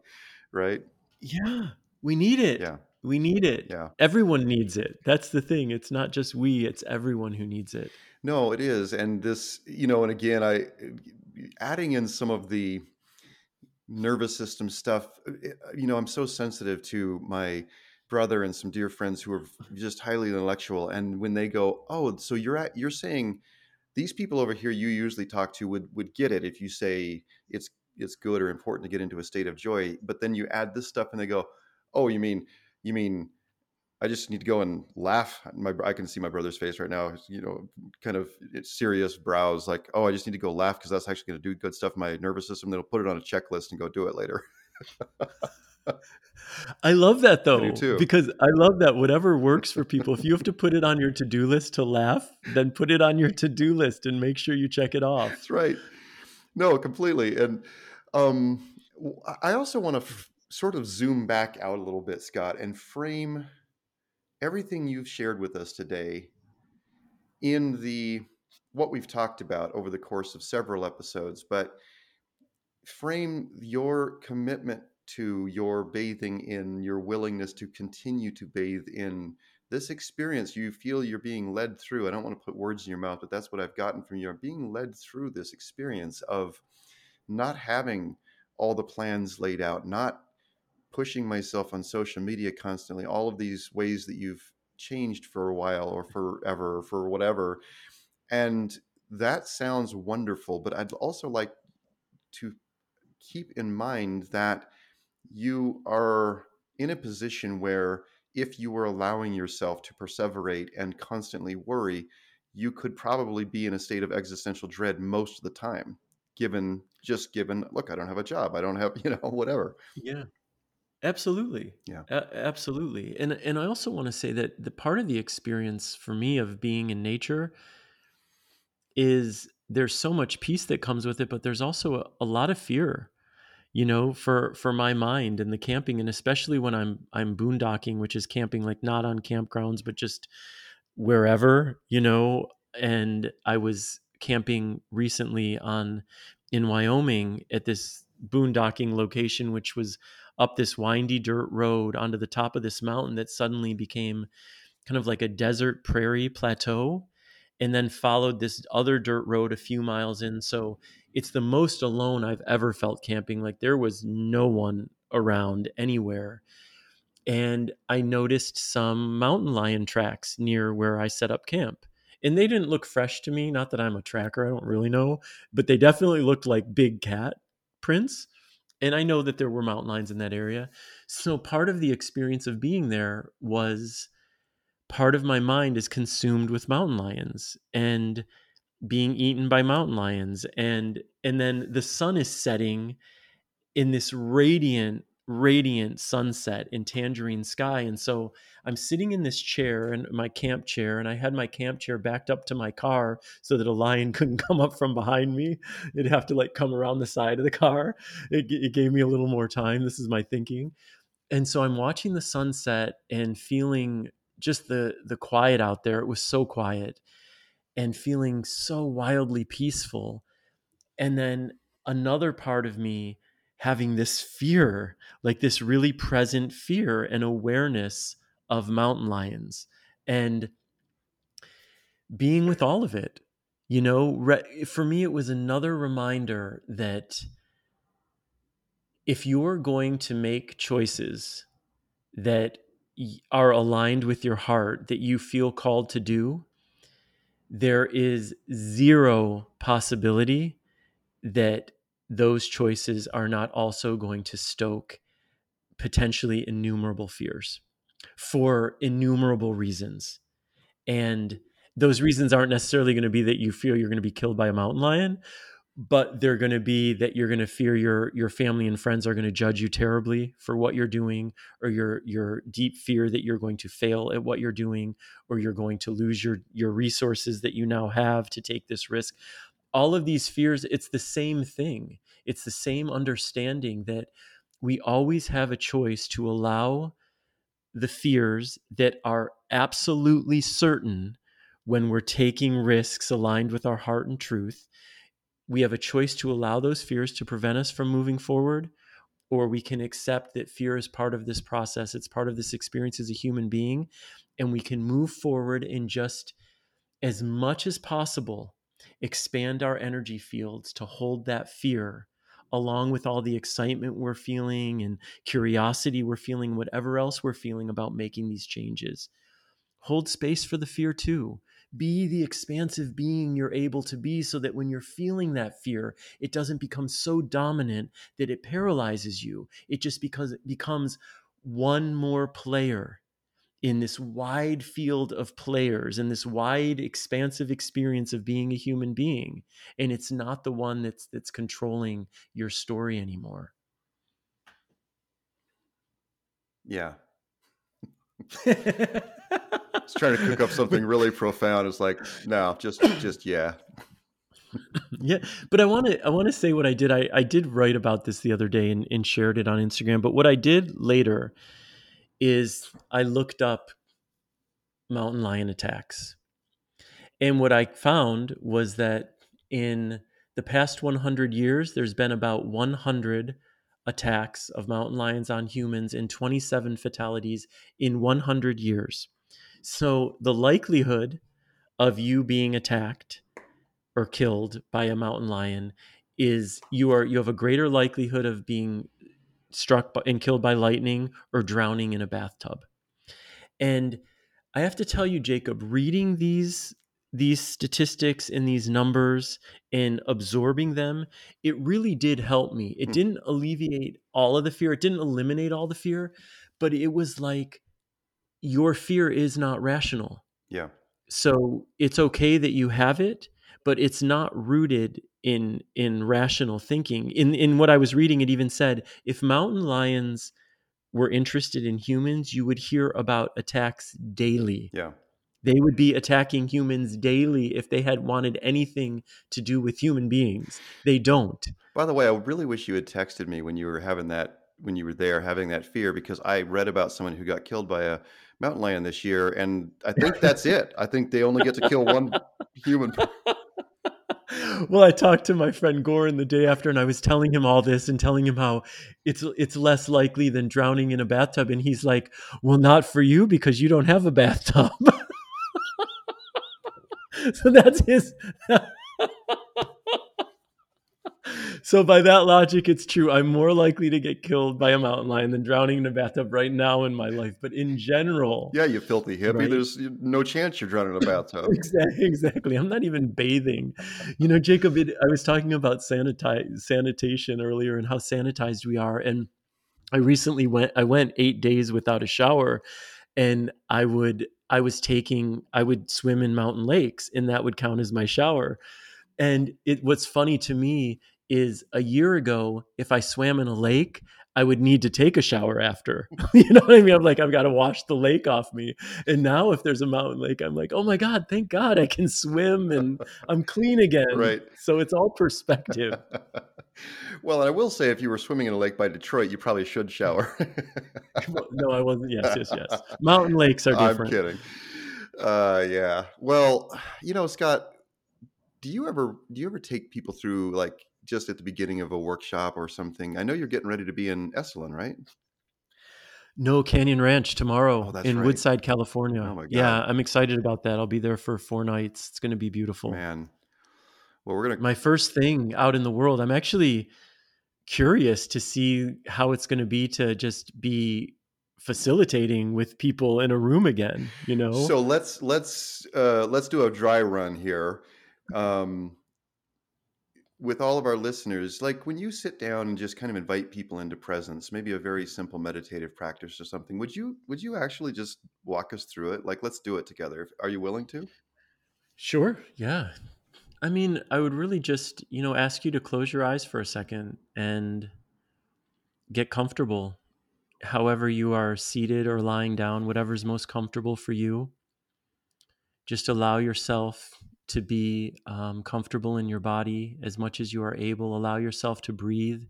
right? yeah we need it Yeah, we need it yeah. everyone needs it that's the thing it's not just we it's everyone who needs it No, it is, and this, you know, and again, I adding in some of the nervous system stuff. uh, You know, I'm so sensitive to my brother and some dear friends who are just highly intellectual, and when they go, "Oh, so you're at, you're saying these people over here you usually talk to would would get it if you say it's it's good or important to get into a state of joy, but then you add this stuff and they go, "Oh, you mean you mean I just need to go and laugh. My I can see my brother's face right now. You know, kind of eh, serious brows, like, oh, I just need to go laugh because that's actually going to do good stuff in my nervous system. Then I'll put it on a checklist and go do it later. I love that do though, too. because I love that whatever works for people. If you have to put it on your to do list to laugh, then put it on your to do list and make sure you check it off. That's right. No, completely. And um, I also want to f- sort of zoom back out a little bit, Scott, and frame everything you've shared with us today in the what we've talked about over the course of several episodes, but frame your commitment to your bathing in your willingness to continue to bathe in this experience you feel you're being led through i don't want to put words in your mouth but that's what i've gotten from you i'm being led through this experience of not having all the plans laid out not pushing myself on social media constantly all of these ways that you've changed for a while or forever or for whatever and that sounds wonderful but i'd also like to keep in mind that you are in a position where if you were allowing yourself to perseverate and constantly worry, you could probably be in a state of existential dread most of the time, given just given, look, I don't have a job, I don't have, you know, whatever. Yeah. Absolutely. Yeah. A- absolutely. And and I also want to say that the part of the experience for me of being in nature is there's so much peace that comes with it, but there's also a, a lot of fear. You know for for my mind and the camping and especially when i'm i'm boondocking which is camping like not on campgrounds but just wherever you know and i was camping recently on in wyoming at this boondocking location which was up this windy dirt road onto the top of this mountain that suddenly became kind of like a desert prairie plateau and then followed this other dirt road a few miles in. So it's the most alone i've ever felt camping like there was no one around anywhere. And i noticed some mountain lion tracks near where i set up camp. And they didn't look fresh to me not that i'm a tracker i don't really know but they definitely looked like big cat prints. And I know that there were mountain lions in that area. So part of the experience of being there was part of my mind is consumed with mountain lions. And being eaten by mountain lions and and then the sun is setting in this radiant radiant sunset in tangerine sky and so i'm sitting in this chair and my camp chair and i had my camp chair backed up to my car so that a lion couldn't come up from behind me. It'd have to like come around the side of the car. It, it gave me a little more time. This is my thinking. And so i'm watching the sunset and feeling just the the quiet out there. It was so quiet and feeling so wildly peaceful. And then another part of me having this fear like this really present fear and awareness of mountain lions and being with all of it you know? Re- for me it was another reminder that if you're going to make choices that are aligned with your heart that you feel called to do there is zero possibility that those choices are not also going to stoke potentially innumerable fears for innumerable reasons. And those reasons aren't necessarily going to be that you feel you're going to be killed by a mountain lion, but they're going to be that you're going to fear your your family and friends are going to judge you terribly for what you're doing or your your deep fear that you're going to fail at what you're doing or you're going to lose your your resources that you now have to take this risk. All of these fears it's the same thing. It's the same understanding that we always have a choice to allow the fears that are absolutely certain when we're taking risks aligned with our heart and truth we have a choice to allow those fears to prevent us from moving forward or we can accept that fear is part of this process it's part of this experience as a human being and we can move forward and just as much as possible expand our energy fields to hold that fear along with all the excitement we're feeling and curiosity we're feeling whatever else we're feeling about making these changes. Hold space for the fear too be the expansive being you're able to be so that when you're feeling that fear it doesn't become so dominant that it paralyzes you it just because it becomes one more player in this wide field of players in this wide expansive experience of being a human being and it's not the one that's that's controlling your story anymore Yeah. Trying to cook up something really profound. It's like, no, just, just yeah. yeah but i want to i want to say what i did i i did write about this the other day and, and shared it on instagram but what i did later is i looked up mountain lion attacks and what i found was that in the past 100 years there's been about 100 attacks of mountain lions on humans and 27 fatalities in 100 years so the likelihood of you being attacked or killed by a mountain lion is you are you have a greater likelihood of being struck by, and killed by lightning or drowning in a bathtub. And I have to tell you Jacob, reading these these statistics and these numbers and absorbing them, it really did help me. It Hmm. didn't alleviate all of the fear, it didn't eliminate all the fear, but it was like your fear is not rational. Yeah. so it's okay that you have it but it's not rooted in in rational thinking. In in what i was reading it even said if mountain lions were interested in humans you would hear about attacks daily. Yeah. they would be attacking humans daily if they had wanted anything to do with human beings. They don't. By the way, I really wish you had texted me when you were having that when you were there having that fear because I read about someone who got killed by a mountain lion this year, and I think that's it. I think they only get to kill one human. well, I talked to my friend Goran the day after, and I was telling him all this and telling him how it's it's less likely than drowning in a bathtub, and he's like, "Well, not for you because you don't have a bathtub." so that's his. So by that logic, it's true. I'm more likely to get killed by a mountain lion than drowning in a bathtub right now in my life. But in general, Yeah, you filthy hippie. Right. There's no chance you're drowning in a bathtub. exactly, exactly. I'm not even bathing. You know, Jacob, it, I was talking about sanitize, sanitation earlier and how sanitized we are. And I recently went, I went eight days without a shower and I would, I was taking, I would swim in mountain lakes and that would count as my shower. And it, what's funny to me is a year ago, if I swam in a lake, I would need to take a shower after. you know what I mean? I'm like, I've got to wash the lake off me. And now, if there's a mountain lake, I'm like, oh my God, thank God I can swim and I'm clean again. Right. So it's all perspective. well, I will say, if you were swimming in a lake by Detroit, you probably should shower. Well, no, I wasn't. Yes, yes, yes. Mountain lakes are different. I'm kidding. Uh, yeah. Well, you know, Scott, do you ever do you ever take people through like just at the beginning of a workshop or something? I know you're getting ready to be in Esalen, right? No Canyon Ranch tomorrow Oh, in right. Woodside, California. Oh my God. Yeah, I'm excited about that. I'll be there for four nights. It's going to be beautiful. Man. Well, we're gonna my first thing out in the world. I'm actually curious to see how it's going to be to just be facilitating with people in a room again, you know? So let's let's uh, let's do a dry run here. Um, with all of our listeners, like when you sit down and just kind of invite people into presence, maybe a very simple meditative practice or something, would you would you actually just walk us through it? Like, let's do it together. Are you willing to? Sure. Yeah. I mean, I would really just, you know, ask you to close your eyes for a second and get comfortable. However, you are seated or lying down, whatever's most comfortable for you. Just allow yourself to be um, comfortable in your body as much as you are able. Allow yourself to breathe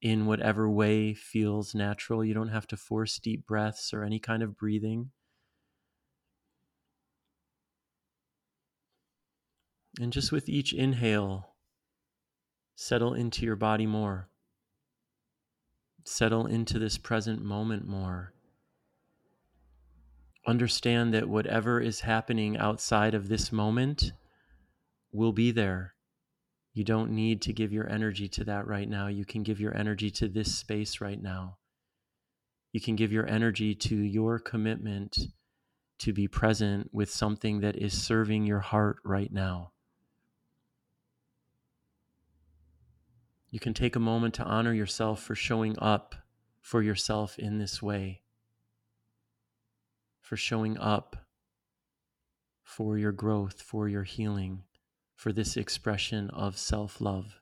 in whatever way feels natural. You don't have to force deep breaths or any kind of breathing. And just with each inhale, settle into your body more. Settle into this present moment more. Understand that whatever is happening outside of this moment will be there. You don't need to give your energy to that right now. You can give your energy to this space right now. You can give your energy to your commitment to be present with something that is serving your heart right now. You can take a moment to honor yourself for showing up for yourself in this way, for showing up for your growth, for your healing, for this expression of self love.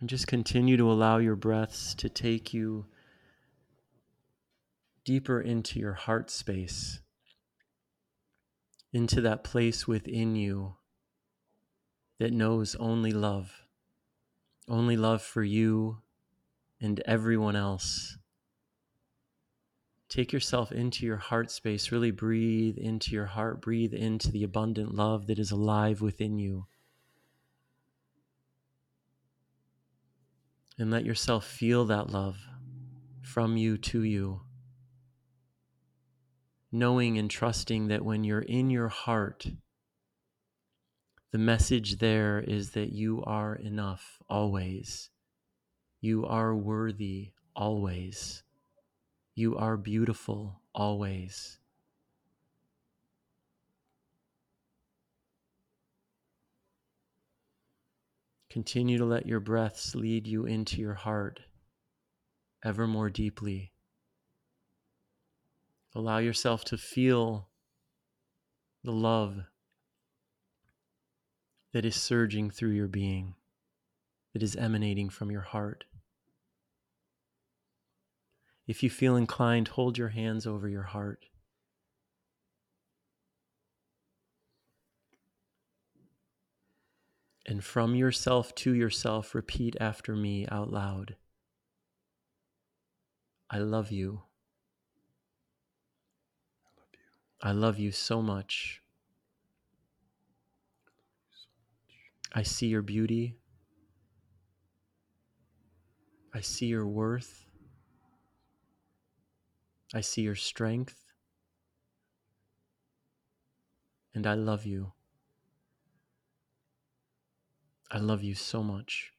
And just continue to allow your breaths to take you deeper into your heart space into that place within you that knows only love, only love for you and everyone else. Take yourself into your heart space. Really breathe into your heart. Breathe into the abundant love that is alive within you. And let yourself feel that love from you to you knowing and trusting that when you're in your heart, the message there is that you are enough always. You are worthy always. You are beautiful always. Continue to let your breaths lead you into your heart ever more deeply. Allow yourself to feel the love that is surging through your being, that is emanating from your heart. If you feel inclined, hold your hands over your heart. And from yourself to yourself, repeat after me out loud I love you. I love you, so much. I see your beauty. I see your worth. I see your strength. And I love you. I love you so much.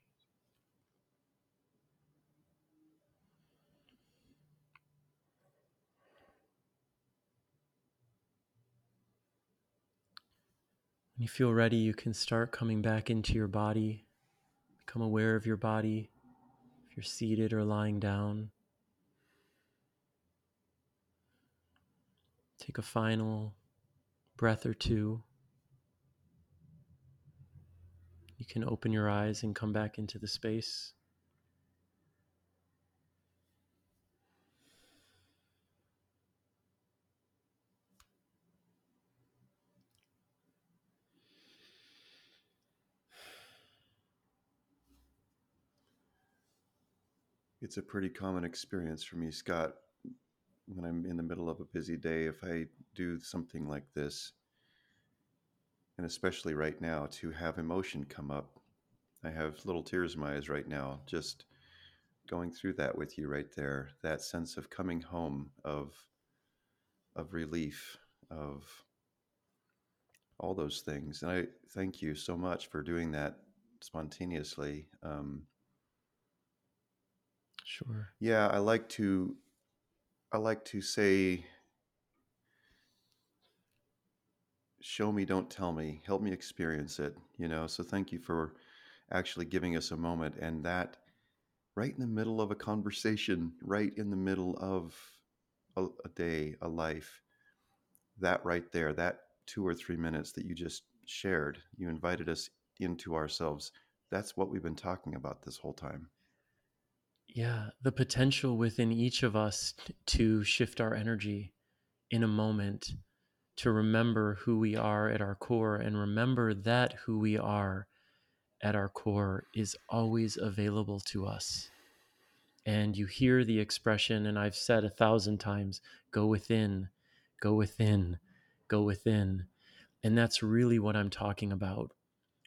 When you feel ready, you can start coming back into your body. Become aware of your body if you're seated or lying down. Take a final breath or two. You can open your eyes and come back into the space. It's a pretty common experience for me, Scott, when I'm in the middle of a busy day. If I do something like this, and especially right now, to have emotion come up. I have little tears in my eyes right now, just going through that with you right there. That sense of coming home, of of relief, of all those things. And I thank you so much for doing that spontaneously. Um, Sure. yeah, I like to I like to say show me, don't tell me. Help me experience it, you know. So thank you for actually giving us a moment and that right in the middle of a conversation, right in the middle of a, a day, a life. That right there, that 2 or 3 minutes that you just shared, you invited us into ourselves. That's what we've been talking about this whole time. Yeah, the potential within each of us to shift our energy in a moment, to remember who we are at our core, and remember that who we are at our core is always available to us. And you hear the expression, and I've said a thousand times go within, go within, go within. And that's really what I'm talking about.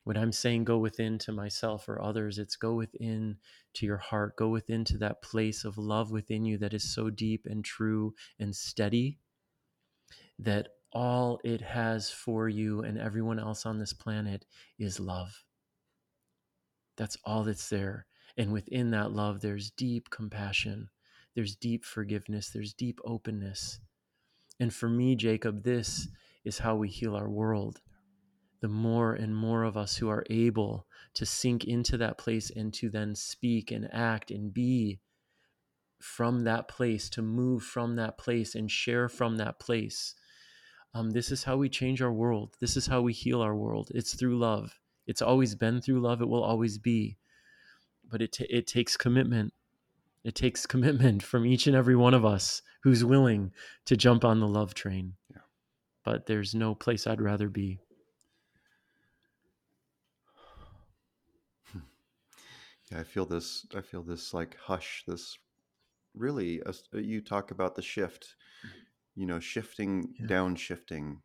When I'm saying go within to myself or others, it's go within to your heart, go within to that place of love within you that is so deep and true and steady that all it has for you and everyone else on this planet is love. That's all that's there. And within that love, there's deep compassion, there's deep forgiveness, there's deep openness. And for me, Jacob, this is how we heal our world the more and more of us who are able to sink into that place and to then speak and act and be from that place, to move from that place and share from that place. Um, this is how we change our world. This is how we heal our world. It's through love. It's always been through love. It will always be. But it, t- it takes commitment. It takes commitment from each and every one of us who's willing to jump on the love train. Yeah. But there's no place I'd rather be. Yeah, I feel this. I feel this like hush. This really. Uh, you talk about the shift. You know, shifting, Yeah. down shifting,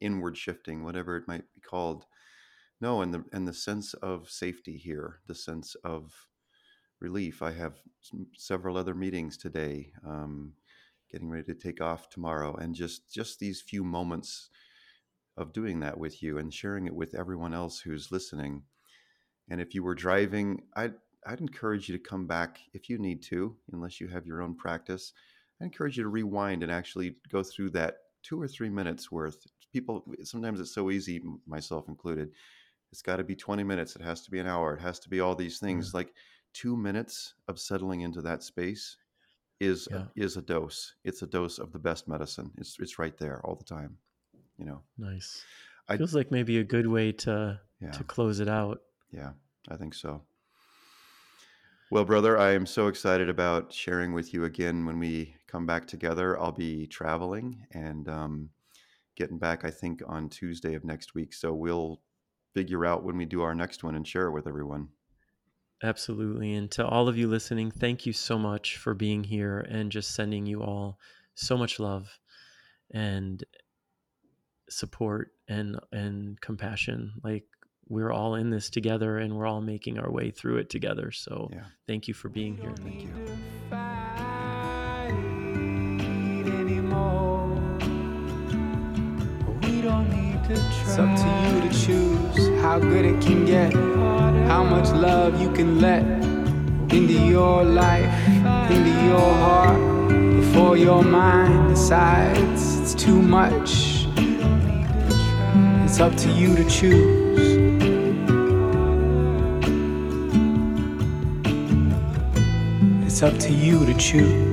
inward shifting, whatever it might be called. No, and the and the sense of safety here, the sense of relief. I have several other meetings today. Um, getting ready to take off tomorrow, and just just these few moments of doing that with you and sharing it with everyone else who's listening. And if you were driving, I'd I'd encourage you to come back if you need to, unless you have your own practice. I encourage you to rewind and actually go through that two or three minutes worth. People sometimes it's so easy, myself included. It's got to be 20 minutes. It has to be an hour. It has to be all these things. Like two minutes of settling into that space is Yeah. a, is a dose. It's a dose of the best medicine. It's it's right there all the time. You know. Nice. I- Feels like maybe a good way to Yeah. to close it out. Yeah, I think so. Well, brother, I am so excited about sharing with you again when we come back together. I'll be traveling and um, getting back, I think, on Tuesday of next week. So we'll figure out when we do our next one and share it with everyone. Absolutely. And to all of you listening, thank you so much for being here and just sending you all so much love and support and and compassion. Like we're all in this together and we're all making our way through it together. So Yeah. thank you for being here. Thank you. fight anymore. We don't need to try. It's up to you to choose how good it can get, how much love you can let into your life, into your heart, before your mind decides it's too much. It's up to you to choose. It's up to you to choose.